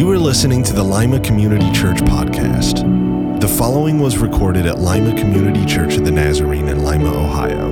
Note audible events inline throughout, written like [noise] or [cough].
You are listening to the Lima Community Church podcast. The following was recorded at Lima Community Church of the Nazarene in Lima, Ohio.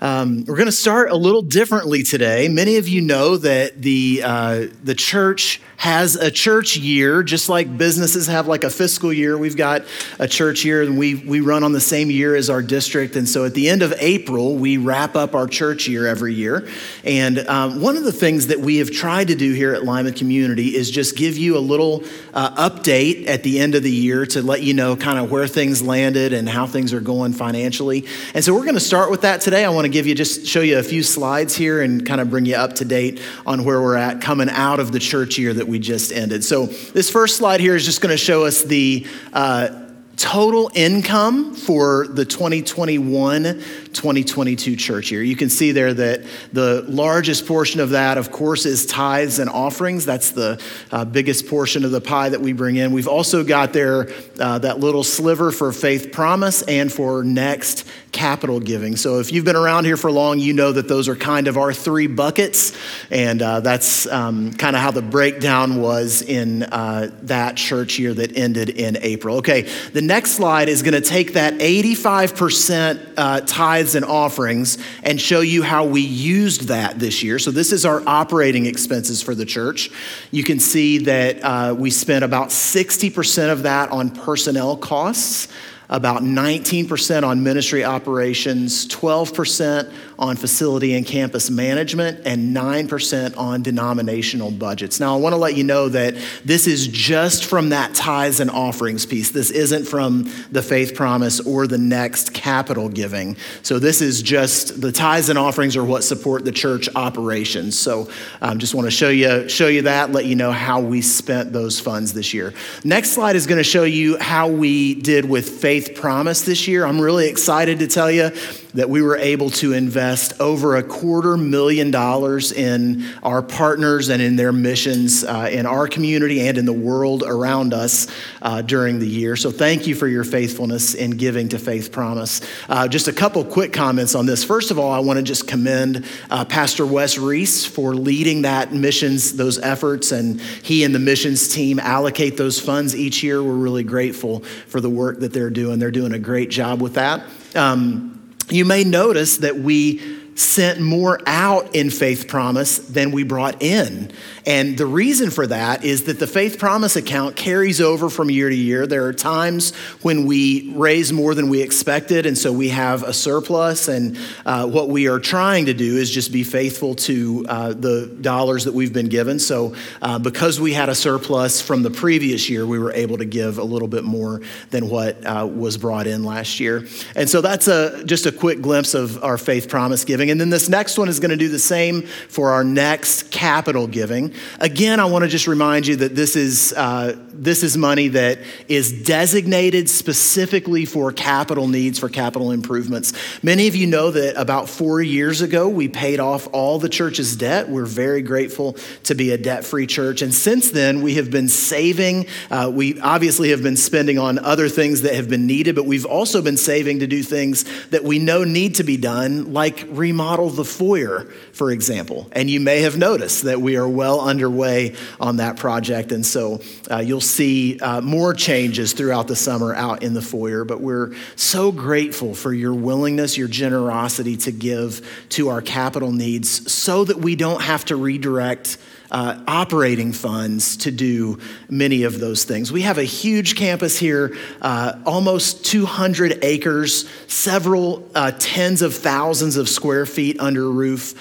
Um, we're going to start a little differently today. Many of you know that the uh, the church has a church year, just like businesses have like a fiscal year. We've got a church year, and we we run on the same year as our district. And so, at the end of April, we wrap up our church year every year. And um, one of the things that we have tried to do here at Lima Community is just give you a little uh, update at the end of the year to let you know kind of where things landed and how things are going financially. And so, we're going to start with that today. I want to give you just show you a few slides here and kind of bring you up to date on where we're at coming out of the church year that we just ended. So, this first slide here is just going to show us the uh, total income for the 2021 2022 church year. You can see there that the largest portion of that, of course, is tithes and offerings. That's the uh, biggest portion of the pie that we bring in. We've also got there uh, that little sliver for faith promise and for next capital giving. So if you've been around here for long, you know that those are kind of our three buckets. And uh, that's um, kind of how the breakdown was in uh, that church year that ended in April. Okay, the next slide is going to take that 85% uh, tithes and offerings and show you how we used that this year. So this is our operating expenses for the church. You can see that uh, we spent about 60% of that on personnel costs about 19% on ministry operations, 12% on facility and campus management, and 9% on denominational budgets. Now, I want to let you know that this is just from that tithes and offerings piece. This isn't from the faith promise or the next capital giving. So, this is just the tithes and offerings are what support the church operations. So, I um, just want to show you, show you that, let you know how we spent those funds this year. Next slide is going to show you how we did with faith promise this year. I'm really excited to tell you that we were able to invest over a quarter million dollars in our partners and in their missions uh, in our community and in the world around us uh, during the year. So thank you for your faithfulness in giving to Faith Promise. Uh, just a couple quick comments on this. First of all, I want to just commend uh, Pastor Wes Reese for leading that missions, those efforts, and he and the missions team allocate those funds each year. We're really grateful for the work that they're doing. They're doing a great job with that. Um, you may notice that we sent more out in faith promise than we brought in. And the reason for that is that the faith promise account carries over from year to year. There are times when we raise more than we expected, and so we have a surplus. And uh, what we are trying to do is just be faithful to uh, the dollars that we've been given. So, uh, because we had a surplus from the previous year, we were able to give a little bit more than what uh, was brought in last year. And so, that's a, just a quick glimpse of our faith promise giving. And then this next one is going to do the same for our next capital giving. Again, I want to just remind you that this is, uh, this is money that is designated specifically for capital needs, for capital improvements. Many of you know that about four years ago, we paid off all the church's debt. We're very grateful to be a debt free church. And since then, we have been saving. Uh, we obviously have been spending on other things that have been needed, but we've also been saving to do things that we know need to be done, like remodel the foyer, for example. And you may have noticed that we are well underway on that project. And so uh, you'll see uh, more changes throughout the summer out in the foyer. But we're so grateful for your willingness, your generosity to give to our capital needs so that we don't have to redirect. Uh, operating funds to do many of those things. We have a huge campus here, uh, almost 200 acres, several uh, tens of thousands of square feet under roof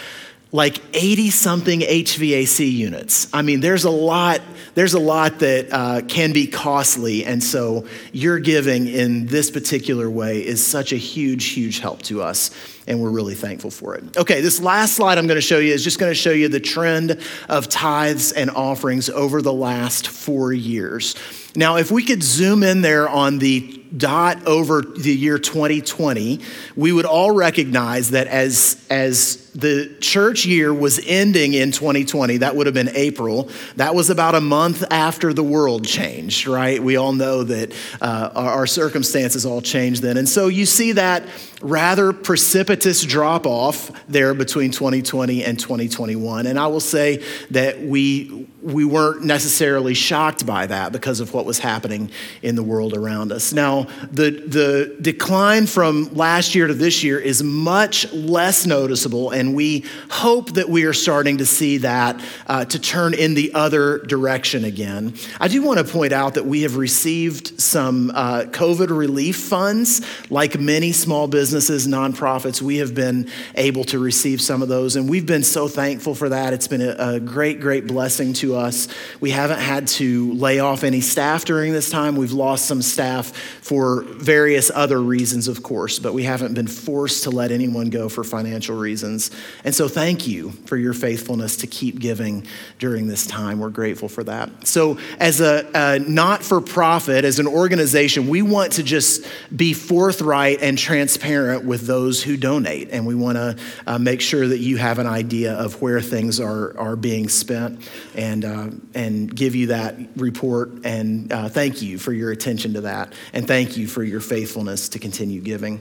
like 80 something HVAC units. I mean, there's a lot, there's a lot that uh, can be costly. And so your giving in this particular way is such a huge, huge help to us. And we're really thankful for it. Okay, this last slide I'm going to show you is just going to show you the trend of tithes and offerings over the last four years. Now, if we could zoom in there on the dot over the year 2020, we would all recognize that as, as the church year was ending in 2020, that would have been April. That was about a month after the world changed, right? We all know that uh, our, our circumstances all changed then. And so you see that rather precipitous drop off there between 2020 and 2021. And I will say that we, we weren't necessarily shocked by that because of what was happening in the world around us. Now, the, the decline from last year to this year is much less noticeable, and we hope that we are starting to see that uh, to turn in the other direction again. I do want to point out that we have received some uh, COVID relief funds, like many small businesses nonprofits, we have been able to receive some of those, and we've been so thankful for that. It's been a, a great, great blessing to us. We haven't had to lay off any staff during this time. We've lost some staff for various other reasons, of course, but we haven't been forced to let anyone go for financial reasons. And so, thank you for your faithfulness to keep giving during this time. We're grateful for that. So, as a, a not for profit, as an organization, we want to just be forthright and transparent with those who donate, and we want to uh, make sure that you have an idea of where things are, are being spent and, uh, and give you that report. And uh, thank you for your attention to that, and thank you for your faithfulness to continue giving.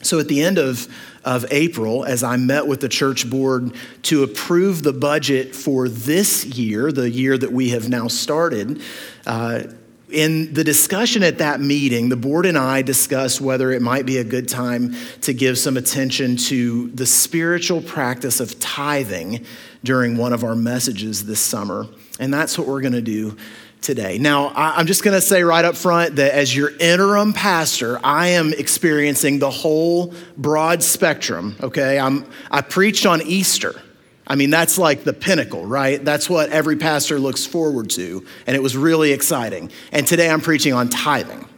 So at the end of, of April, as I met with the church board to approve the budget for this year, the year that we have now started, uh, in the discussion at that meeting, the board and I discussed whether it might be a good time to give some attention to the spiritual practice of tithing during one of our messages this summer. And that's what we're going to do today. Now, I'm just going to say right up front that as your interim pastor, I am experiencing the whole broad spectrum, okay? I'm, I preached on Easter. I mean, that's like the pinnacle, right? That's what every pastor looks forward to. And it was really exciting. And today I'm preaching on tithing.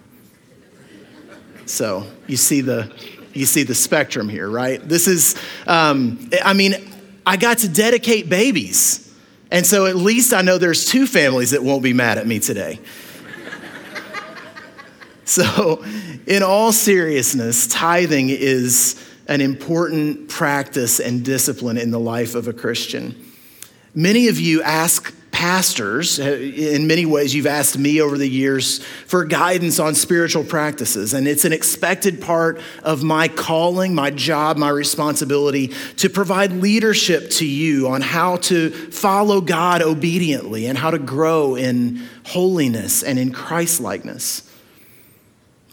So you see the, you see the spectrum here, right? This is, um, I mean, I got to dedicate babies. And so at least I know there's two families that won't be mad at me today. [laughs] so, in all seriousness, tithing is an important practice and discipline in the life of a Christian. Many of you ask pastors, uh, in many ways, you've asked me over the years for guidance on spiritual practices. And it's an expected part of my calling, my job, my responsibility to provide leadership to you on how to follow God obediently and how to grow in holiness and in Christlikeness.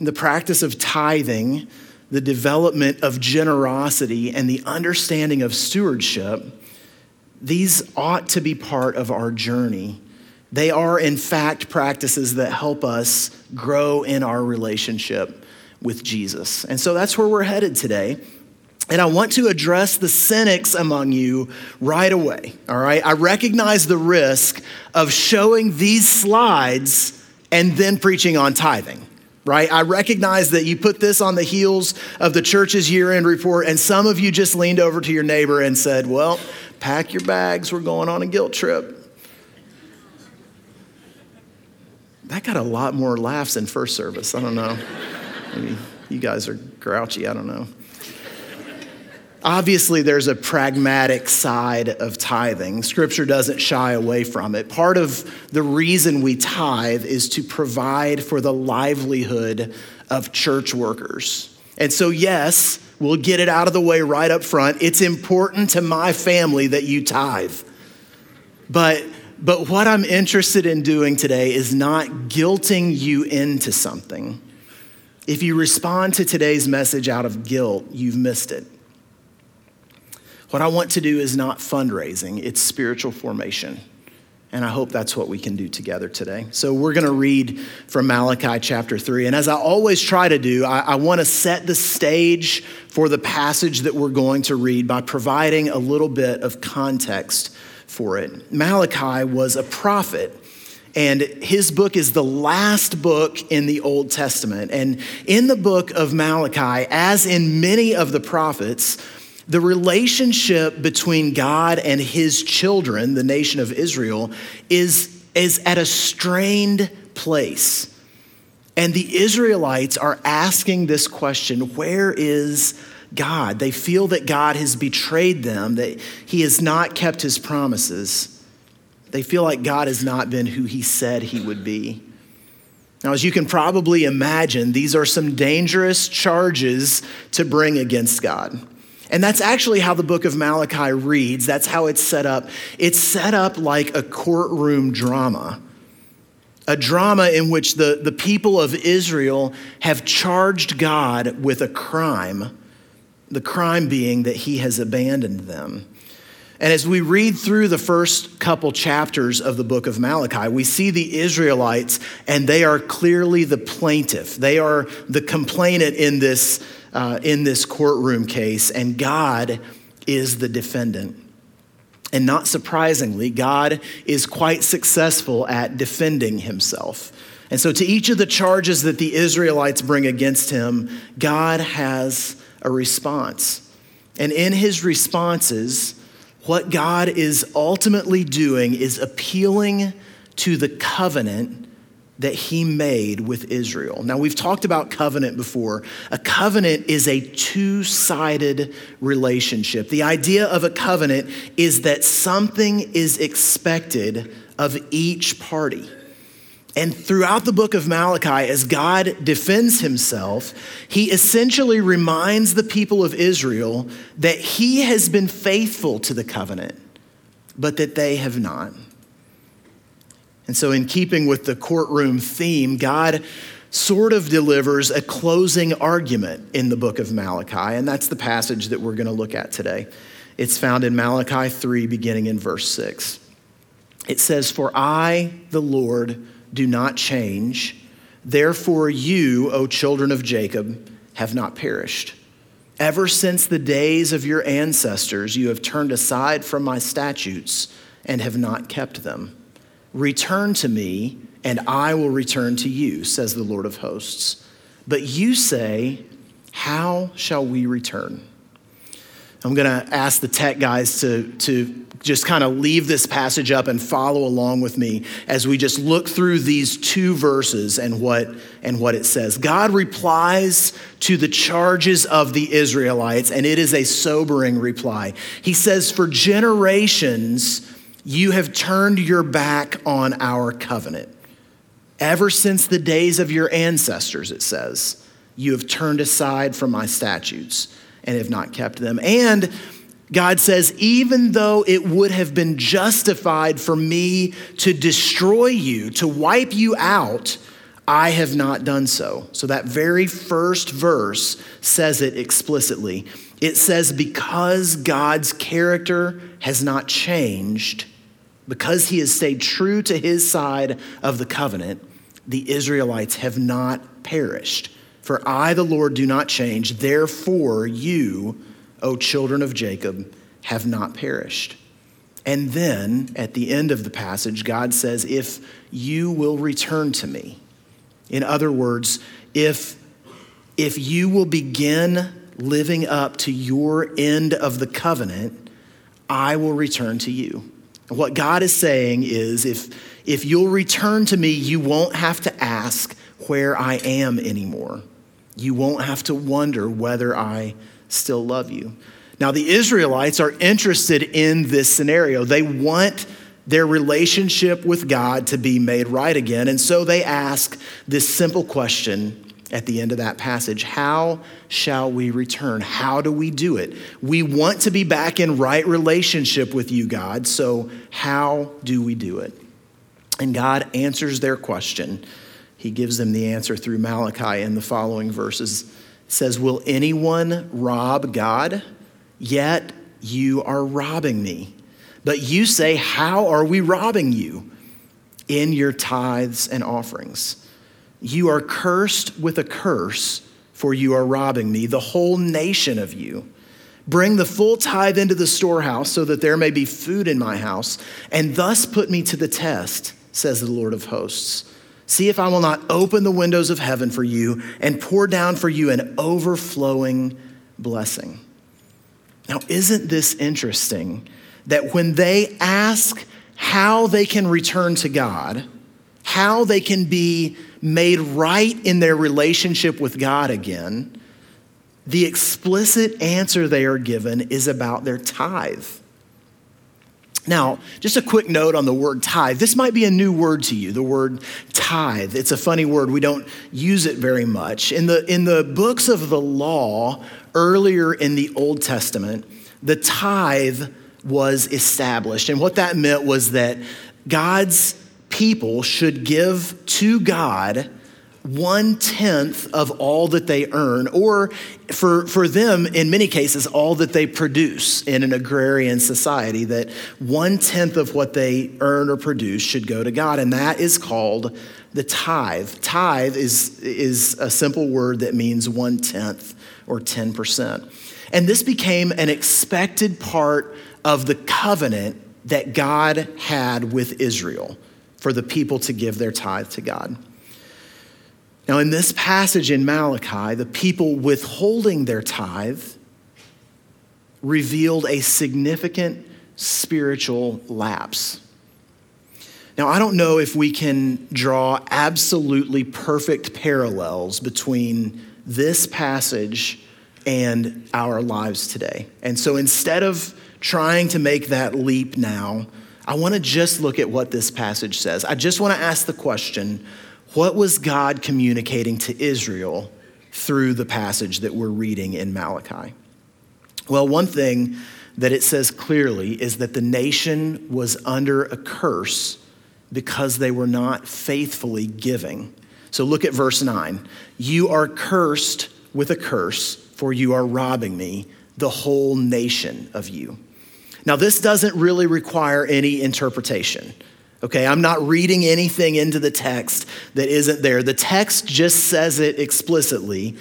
The practice of tithing the development of generosity and the understanding of stewardship, these ought to be part of our journey. They are, in fact, practices that help us grow in our relationship with Jesus. And so that's where we're headed today. And I want to address the cynics among you right away, all right? I recognize the risk of showing these slides and then preaching on tithing right? I recognize that you put this on the heels of the church's year end report, and some of you just leaned over to your neighbor and said, Well, pack your bags, we're going on a guilt trip. That got a lot more laughs in first service. I don't know. Maybe you guys are grouchy, I don't know. Obviously, there's a pragmatic side of tithing. Scripture doesn't shy away from it. Part of the reason we tithe is to provide for the livelihood of church workers. And so, yes, we'll get it out of the way right up front. It's important to my family that you tithe. But, but what I'm interested in doing today is not guilting you into something. If you respond to today's message out of guilt, you've missed it. What I want to do is not fundraising, it's spiritual formation. And I hope that's what we can do together today. So we're going to read from Malachi chapter 3. And as I always try to do, I, I want to set the stage for the passage that we're going to read by providing a little bit of context for it. Malachi was a prophet. And his book is the last book in the Old Testament. And in the book of Malachi, as in many of the prophets, the relationship between God and his children, the nation of Israel, is, is at a strained place. And the Israelites are asking this question where is God? They feel that God has betrayed them, that he has not kept his promises. They feel like God has not been who he said he would be. Now, as you can probably imagine, these are some dangerous charges to bring against God. And that's actually how the book of Malachi reads. That's how it's set up. It's set up like a courtroom drama, a drama in which the, the people of Israel have charged God with a crime, the crime being that he has abandoned them. And as we read through the first couple chapters of the book of Malachi, we see the Israelites, and they are clearly the plaintiff. They are the complainant in this, uh, in this courtroom case, and God is the defendant. And not surprisingly, God is quite successful at defending himself. And so, to each of the charges that the Israelites bring against him, God has a response. And in his responses, what God is ultimately doing is appealing to the covenant that he made with Israel. Now, we've talked about covenant before. A covenant is a two sided relationship. The idea of a covenant is that something is expected of each party. And throughout the book of Malachi, as God defends himself, he essentially reminds the people of Israel that he has been faithful to the covenant, but that they have not. And so, in keeping with the courtroom theme, God sort of delivers a closing argument in the book of Malachi, and that's the passage that we're going to look at today. It's found in Malachi 3, beginning in verse 6. It says, For I, the Lord, do not change. Therefore, you, O children of Jacob, have not perished. Ever since the days of your ancestors, you have turned aside from my statutes and have not kept them. Return to me, and I will return to you, says the Lord of hosts. But you say, How shall we return? I'm going to ask the tech guys to, to just kind of leave this passage up and follow along with me as we just look through these two verses and what, and what it says. God replies to the charges of the Israelites, and it is a sobering reply. He says, For generations, you have turned your back on our covenant. Ever since the days of your ancestors, it says, you have turned aside from my statutes and have not kept them. And God says, even though it would have been justified for me to destroy you, to wipe you out, I have not done so. So that very first verse says it explicitly. It says, because God's character has not changed, because he has stayed true to his side of the covenant, the Israelites have not perished. For I, the Lord, do not change. Therefore, you, O children of Jacob, have not perished. And then at the end of the passage, God says, If you will return to me. In other words, if, if you will begin living up to your end of the covenant, I will return to you. What God is saying is if, if you'll return to me, you won't have to ask where I am anymore you won't have to wonder whether I still love you. Now, the Israelites are interested in this scenario. They want their relationship with God to be made right again. And so they ask this simple question at the end of that passage How shall we return? How do we do it? We want to be back in right relationship with you, God. So, how do we do it? And God answers their question he gives them the answer through Malachi in the following verses. It says, Will anyone rob God? Yet you are robbing me. But you say, How are we robbing you? In your tithes and offerings. You are cursed with a curse, for you are robbing me, the whole nation of you. Bring the full tithe into the storehouse so that there may be food in my house, and thus put me to the test, says the Lord of hosts See if I will not open the windows of heaven for you and pour down for you an overflowing blessing. Now, isn't this interesting that when they ask how they can return to God, how they can be made right in their relationship with God again, the explicit answer they are given is about their tithe. Now, just a quick note on the word tithe. This might be a new word to you, the word tithe. It's a funny word. We don't use it very much. In the, in the books of the law, earlier in the Old Testament, the tithe was established. And what that meant was that God's people should give to God one tenth of all that they earn, or for, for them, in many cases, all that they produce in an agrarian society, that one tenth of what they earn or produce should go to God. And that is called the tithe. Tithe is, is a simple word that means one tenth or 10%. And this became an expected part of the covenant that God had with Israel for the people to give their tithe to God. Now, in this passage in Malachi, the people withholding their tithe revealed a significant spiritual lapse. Now, I don't know if we can draw absolutely perfect parallels between this passage and our lives today. And so instead of trying to make that leap now, I want to just look at what this passage says. I just want to ask the question what was God communicating to Israel through the passage that we're reading in Malachi? Well, one thing that it says clearly is that the nation was under a curse because they were not faithfully giving. So look at verse 9. You are cursed with a curse, for you are robbing me, the whole nation of you. Now, this doesn't really require any interpretation. Okay, I'm not reading anything into the text that isn't there. The text just says it explicitly.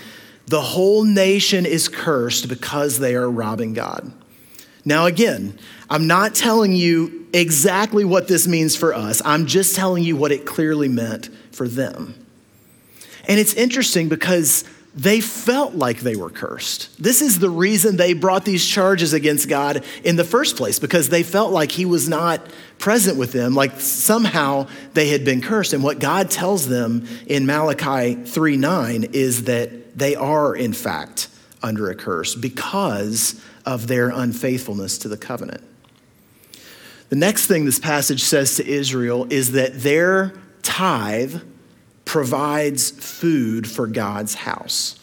The whole nation is cursed because they are robbing God. Now, again, I'm not telling you exactly what this means for us. I'm just telling you what it clearly meant for them. And it's interesting because they felt like they were cursed. This is the reason they brought these charges against God in the first place, because they felt like He was not present with them, like somehow they had been cursed. And what God tells them in Malachi 3 9 is that they are, in fact, under a curse because of their unfaithfulness to the covenant. The next thing this passage says to Israel is that their tithe provides food for God's house.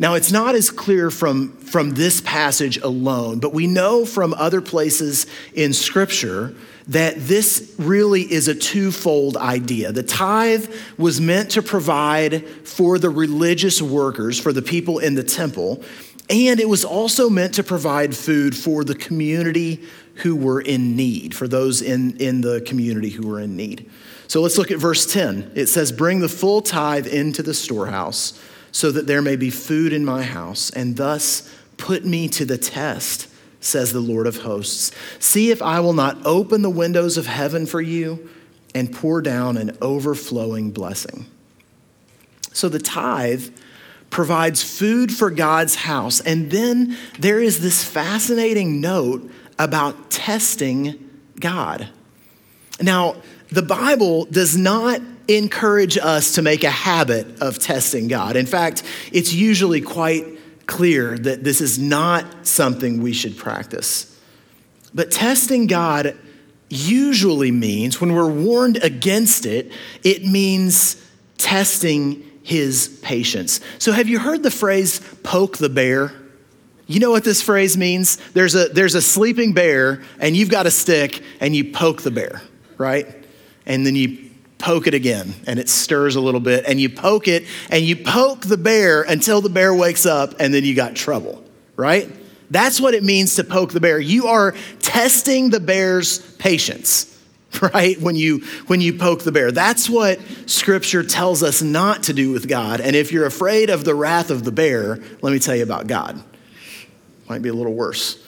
Now, it's not as clear from, from this passage alone, but we know from other places in Scripture that this really is a twofold idea. The tithe was meant to provide for the religious workers, for the people in the temple, and it was also meant to provide food for the community who were in need, for those in, in the community who were in need. So let's look at verse 10. It says, Bring the full tithe into the storehouse, so that there may be food in my house, and thus put me to the test, says the Lord of hosts. See if I will not open the windows of heaven for you and pour down an overflowing blessing. So the tithe provides food for God's house. And then there is this fascinating note about testing God. Now, the Bible does not encourage us to make a habit of testing God. In fact, it's usually quite clear that this is not something we should practice. But testing God usually means, when we're warned against it, it means testing his patience. So, have you heard the phrase poke the bear? You know what this phrase means? There's a, there's a sleeping bear, and you've got a stick, and you poke the bear, right? And then you poke it again and it stirs a little bit and you poke it and you poke the bear until the bear wakes up and then you got trouble, right? That's what it means to poke the bear. You are testing the bear's patience, [laughs] right? When you when you poke the bear. That's what scripture tells us not to do with God. And if you're afraid of the wrath of the bear, let me tell you about God. Might be a little worse.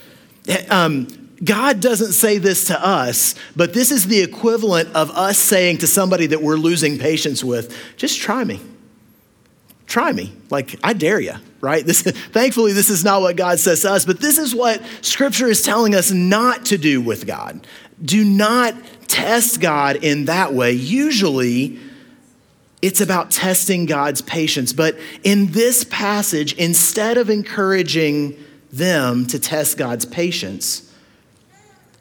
Um, God doesn't say this to us, but this is the equivalent of us saying to somebody that we're losing patience with, just try me. Try me. Like, I dare you, right? This, [laughs] thankfully, this is not what God says to us, but this is what Scripture is telling us not to do with God. Do not test God in that way. Usually, It's about testing God's patience. But in this passage, instead of encouraging them to test God's patience,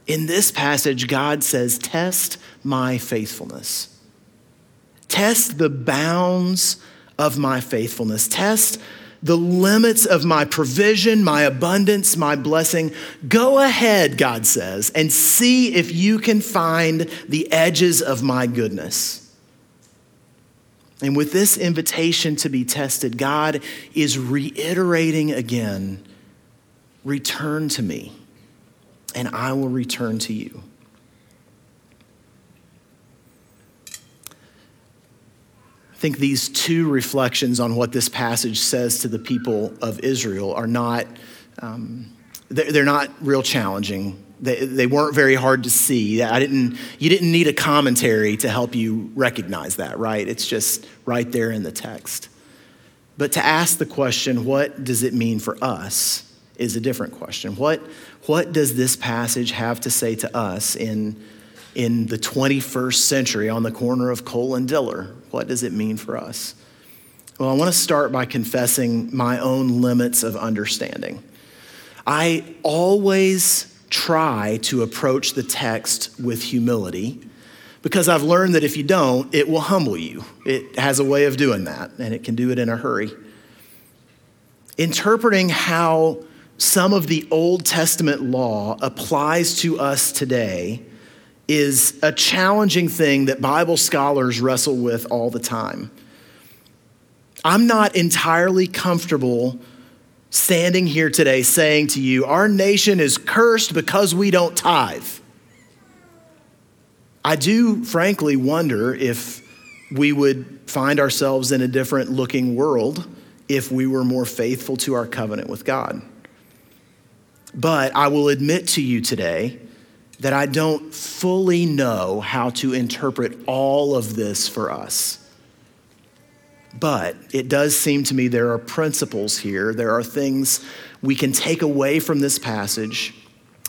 in this passage, God says, Test my faithfulness. Test the bounds of my faithfulness. Test the limits of my provision, my abundance, my blessing. Go ahead, God says, and see if you can find the edges of my goodness. And with this invitation to be tested, God is reiterating again return to me, and I will return to you. I think these two reflections on what this passage says to the people of Israel are not, um, they're not real challenging they, they weren't very hard to see. I didn't, you didn't need a commentary to help you recognize that, right? It's just right there in the text. But to ask the question, what does it mean for us, is a different question. What, what does this passage have to say to us in, in the 21st century on the corner of Cole and Diller? What does it mean for us? Well, I want to start by confessing my own limits of understanding. I always try to approach the text with humility because I've learned that if you don't, it will humble you. It has a way of doing that, and it can do it in a hurry. Interpreting how some of the Old Testament law applies to us today is a challenging thing that Bible scholars wrestle with all the time. I'm not entirely comfortable standing here today saying to you, Our nation is cursed because we don't tithe. I do frankly wonder if we would find ourselves in a different looking world if we were more faithful to our covenant with God. But I will admit to you today that I don't fully know how to interpret all of this for us. But it does seem to me there are principles here. There are things we can take away from this passage,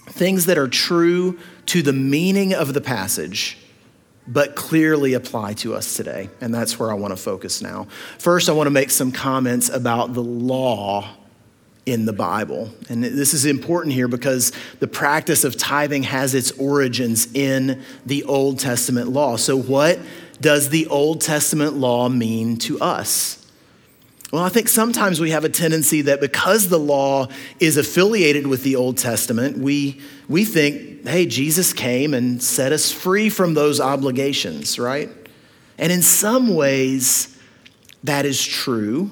things that are true to the meaning of the passage, but clearly apply to us today. And that's where I want to focus now. First, I want to make some comments about the law in the Bible. And this is important here because the practice of tithing has its origins in the Old Testament law. So, what does the Old Testament law mean to us? Well, I think sometimes we have a tendency that because the law is affiliated with the Old Testament, we, we think, hey, Jesus came and set us free from those obligations, right? And in some ways, that is true.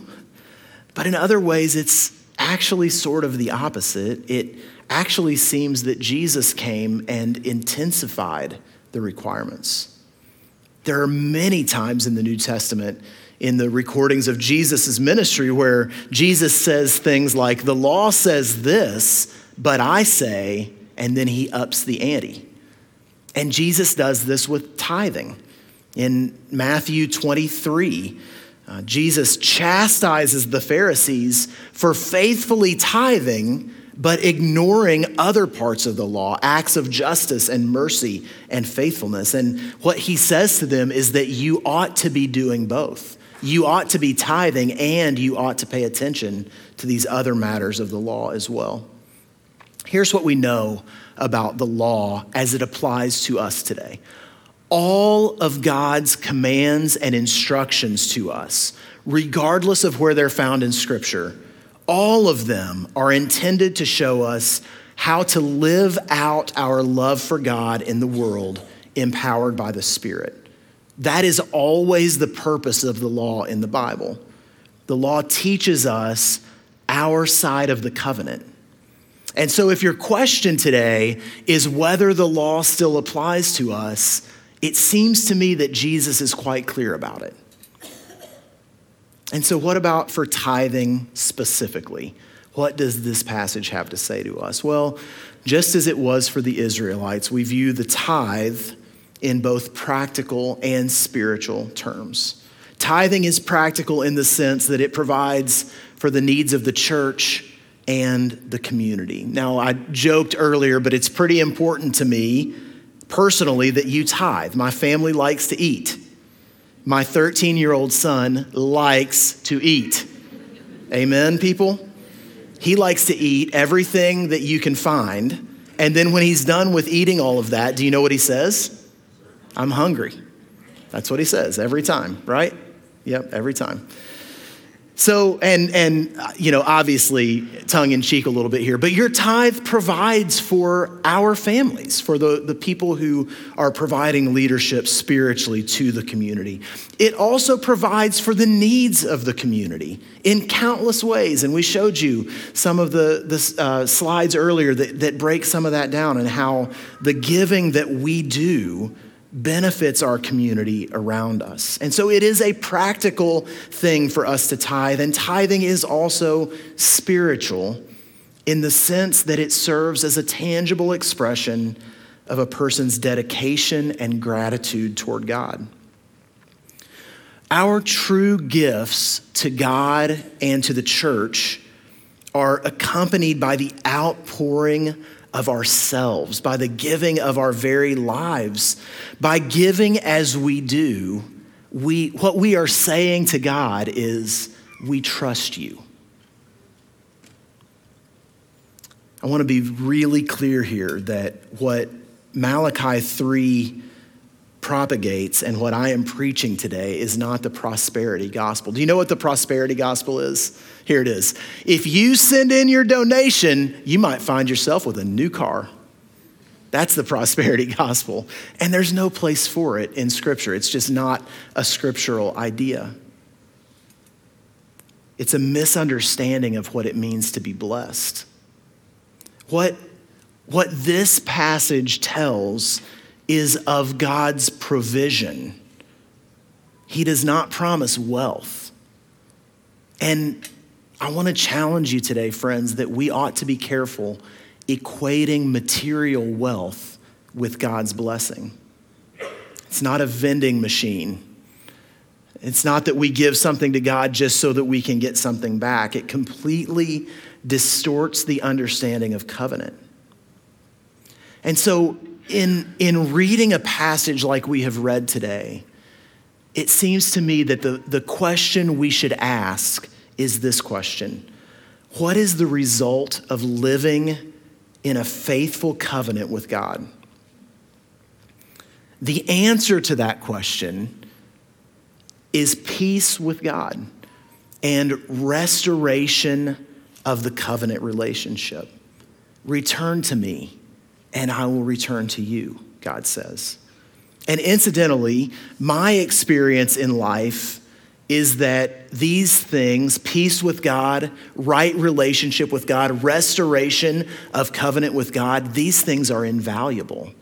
But in other ways, it's actually sort of the opposite. It actually seems that Jesus came and intensified the requirements. There are many times in the New Testament in the recordings of Jesus' ministry where Jesus says things like, The law says this, but I say, and then he ups the ante. And Jesus does this with tithing. In Matthew 23, uh, Jesus chastises the Pharisees for faithfully tithing but ignoring other parts of the law, acts of justice and mercy and faithfulness. And what he says to them is that you ought to be doing both. You ought to be tithing and you ought to pay attention to these other matters of the law as well. Here's what we know about the law as it applies to us today all of God's commands and instructions to us, regardless of where they're found in Scripture, all of them are intended to show us how to live out our love for God in the world, empowered by the Spirit. That is always the purpose of the law in the Bible. The law teaches us our side of the covenant. And so, if your question today is whether the law still applies to us, it seems to me that Jesus is quite clear about it. And so, what about for tithing specifically? What does this passage have to say to us? Well, just as it was for the Israelites, we view the tithe in both practical and spiritual terms. Tithing is practical in the sense that it provides for the needs of the church and the community. Now, I joked earlier, but it's pretty important to me personally that you tithe. My family likes to eat. My 13 year old son likes to eat. Amen, people? He likes to eat everything that you can find. And then when he's done with eating all of that, do you know what he says? I'm hungry. That's what he says every time, right? Yep, every time. So, and, and, you know, obviously tongue in cheek a little bit here, but your tithe provides for our families, for the, the people who are providing leadership spiritually to the community. It also provides for the needs of the community in countless ways. And we showed you some of the, the uh, slides earlier that, that break some of that down and how the giving that we do benefits our community around us. And so it is a practical thing for us to tithe, and tithing is also spiritual in the sense that it serves as a tangible expression of a person's dedication and gratitude toward God. Our true gifts to God and to the church are accompanied by the outpouring of ourselves, by the giving of our very lives. By giving as we do, we, what we are saying to God is, We trust you. I want to be really clear here that what Malachi 3 propagates and what I am preaching today is not the prosperity gospel. Do you know what the prosperity gospel is? Here it is. If you send in your donation, you might find yourself with a new car. That's the prosperity [laughs] gospel. And there's no place for it in Scripture. It's just not a scriptural idea. It's a misunderstanding of what it means to be blessed. What, what this passage tells is of God's provision. He does not promise wealth. And I want to challenge you today, friends, that we ought to be careful equating material wealth with God's blessing. It's not a vending machine. It's not that we give something to God just so that we can get something back. It completely distorts the understanding of covenant. And so in, in reading a passage like we have read today, it seems to me that the, the question we should ask is this question What is the result of living in a faithful covenant with God? The answer to that question is peace with God and restoration of the covenant relationship. Return to me and I will return to you, God says. And incidentally, my experience in life is that these things peace with God, right relationship with God, restoration of covenant with God these things are invaluable.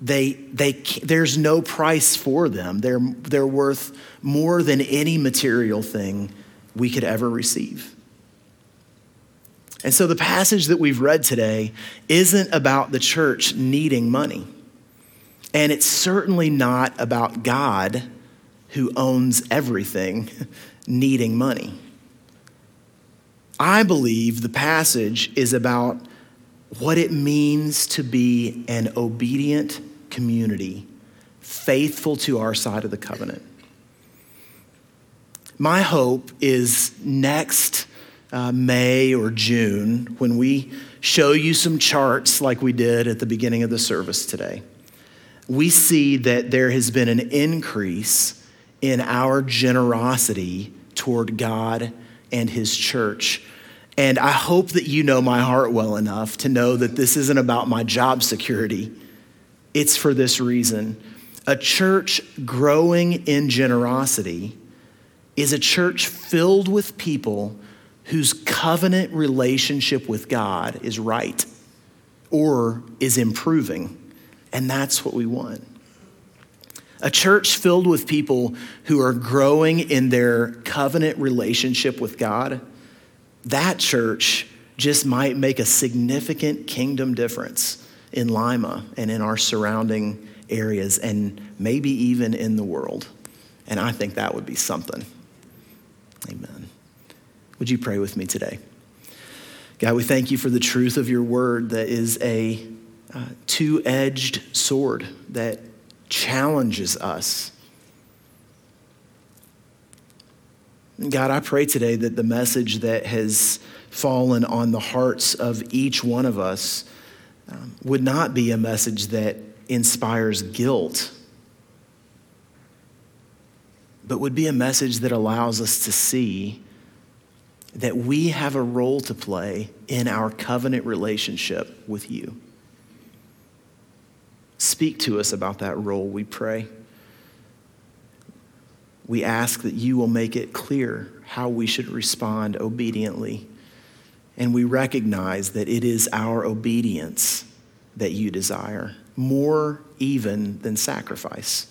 They, they, there's no price for them. They're, they're worth more than any material thing we could ever receive. And so the passage that we've read today isn't about the church needing money. And it's certainly not about God, who owns everything, [laughs] needing money. I believe the passage is about what it means to be an obedient community, faithful to our side of the covenant. My hope is next uh, May or June when we show you some charts like we did at the beginning of the service today, we see that there has been an increase in our generosity toward God and His church. And I hope that you know my heart well enough to know that this isn't about my job security. It's for this reason. A church growing in generosity is a church filled with people whose covenant relationship with God is right or is improving. And that's what we want. A church filled with people who are growing in their covenant relationship with God, that church just might make a significant kingdom difference in Lima and in our surrounding areas and maybe even in the world. And I think that would be something. Amen. Would you pray with me today? God, we thank you for the truth of your word that is a uh, two edged sword that challenges us God, I pray today that the message that has fallen on the hearts of each one of us um, would not be a message that inspires guilt, but would be a message that allows us to see that we have a role to play in our covenant relationship with you. Speak to us about that role, we pray. We ask that you will make it clear how we should respond obediently. And we recognize that it is our obedience that you desire, more even than sacrifice.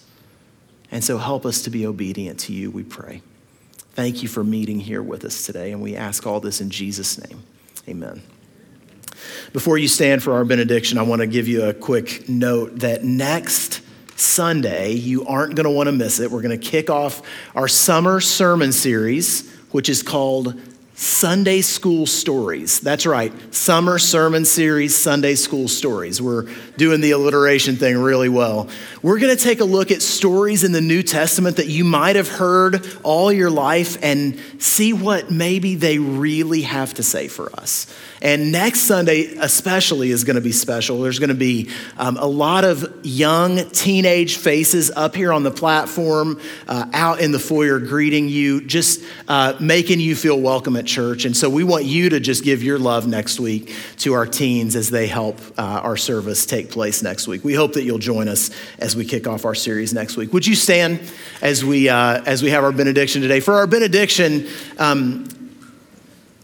And so help us to be obedient to you, we pray. Thank you for meeting here with us today, and we ask all this in Jesus' name. Amen. Before you stand for our benediction, I want to give you a quick note that next Sunday, you aren't going to want to miss it. We're going to kick off our summer sermon series, which is called Sunday School Stories. That's right, summer sermon series, Sunday School Stories. We're doing the alliteration thing really well. We're going to take a look at stories in the New Testament that you might have heard all your life and see what maybe they really have to say for us. And next Sunday, especially, is going to be special. There's going to be um, a lot of young teenage faces up here on the platform, uh, out in the foyer greeting you, just uh, making you feel welcome church. And so we want you to just give your love next week to our teens as they help uh, our service take place next week. We hope that you'll join us as we kick off our series next week. Would you stand as we, uh, as we have our benediction today? For our benediction, um,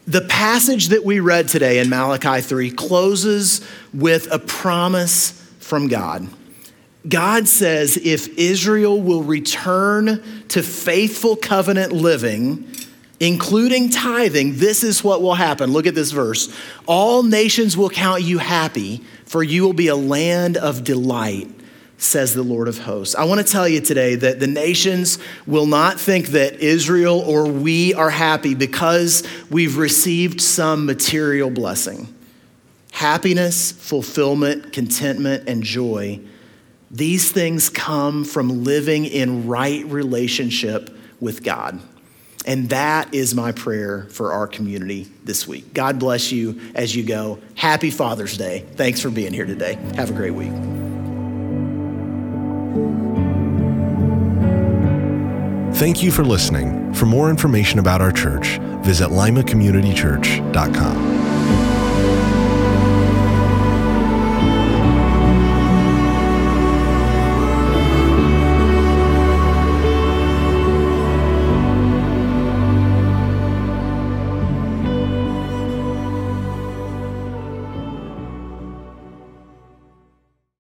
the passage that we read today in Malachi 3 closes with a promise from God. God says if Israel will return to faithful covenant living, including tithing, this is what will happen. Look at this verse. All nations will count you happy, for you will be a land of delight says the Lord of hosts. I want to tell you today that the nations will not think that Israel or we are happy because we've received some material blessing. Happiness, fulfillment, contentment, and joy, these things come from living in right relationship with God. And that is my prayer for our community this week. God bless you as you go. Happy Father's Day. Thanks for being here today. Have a great week. Thank you for listening. For more information about our church, visit limacommunitychurch.com.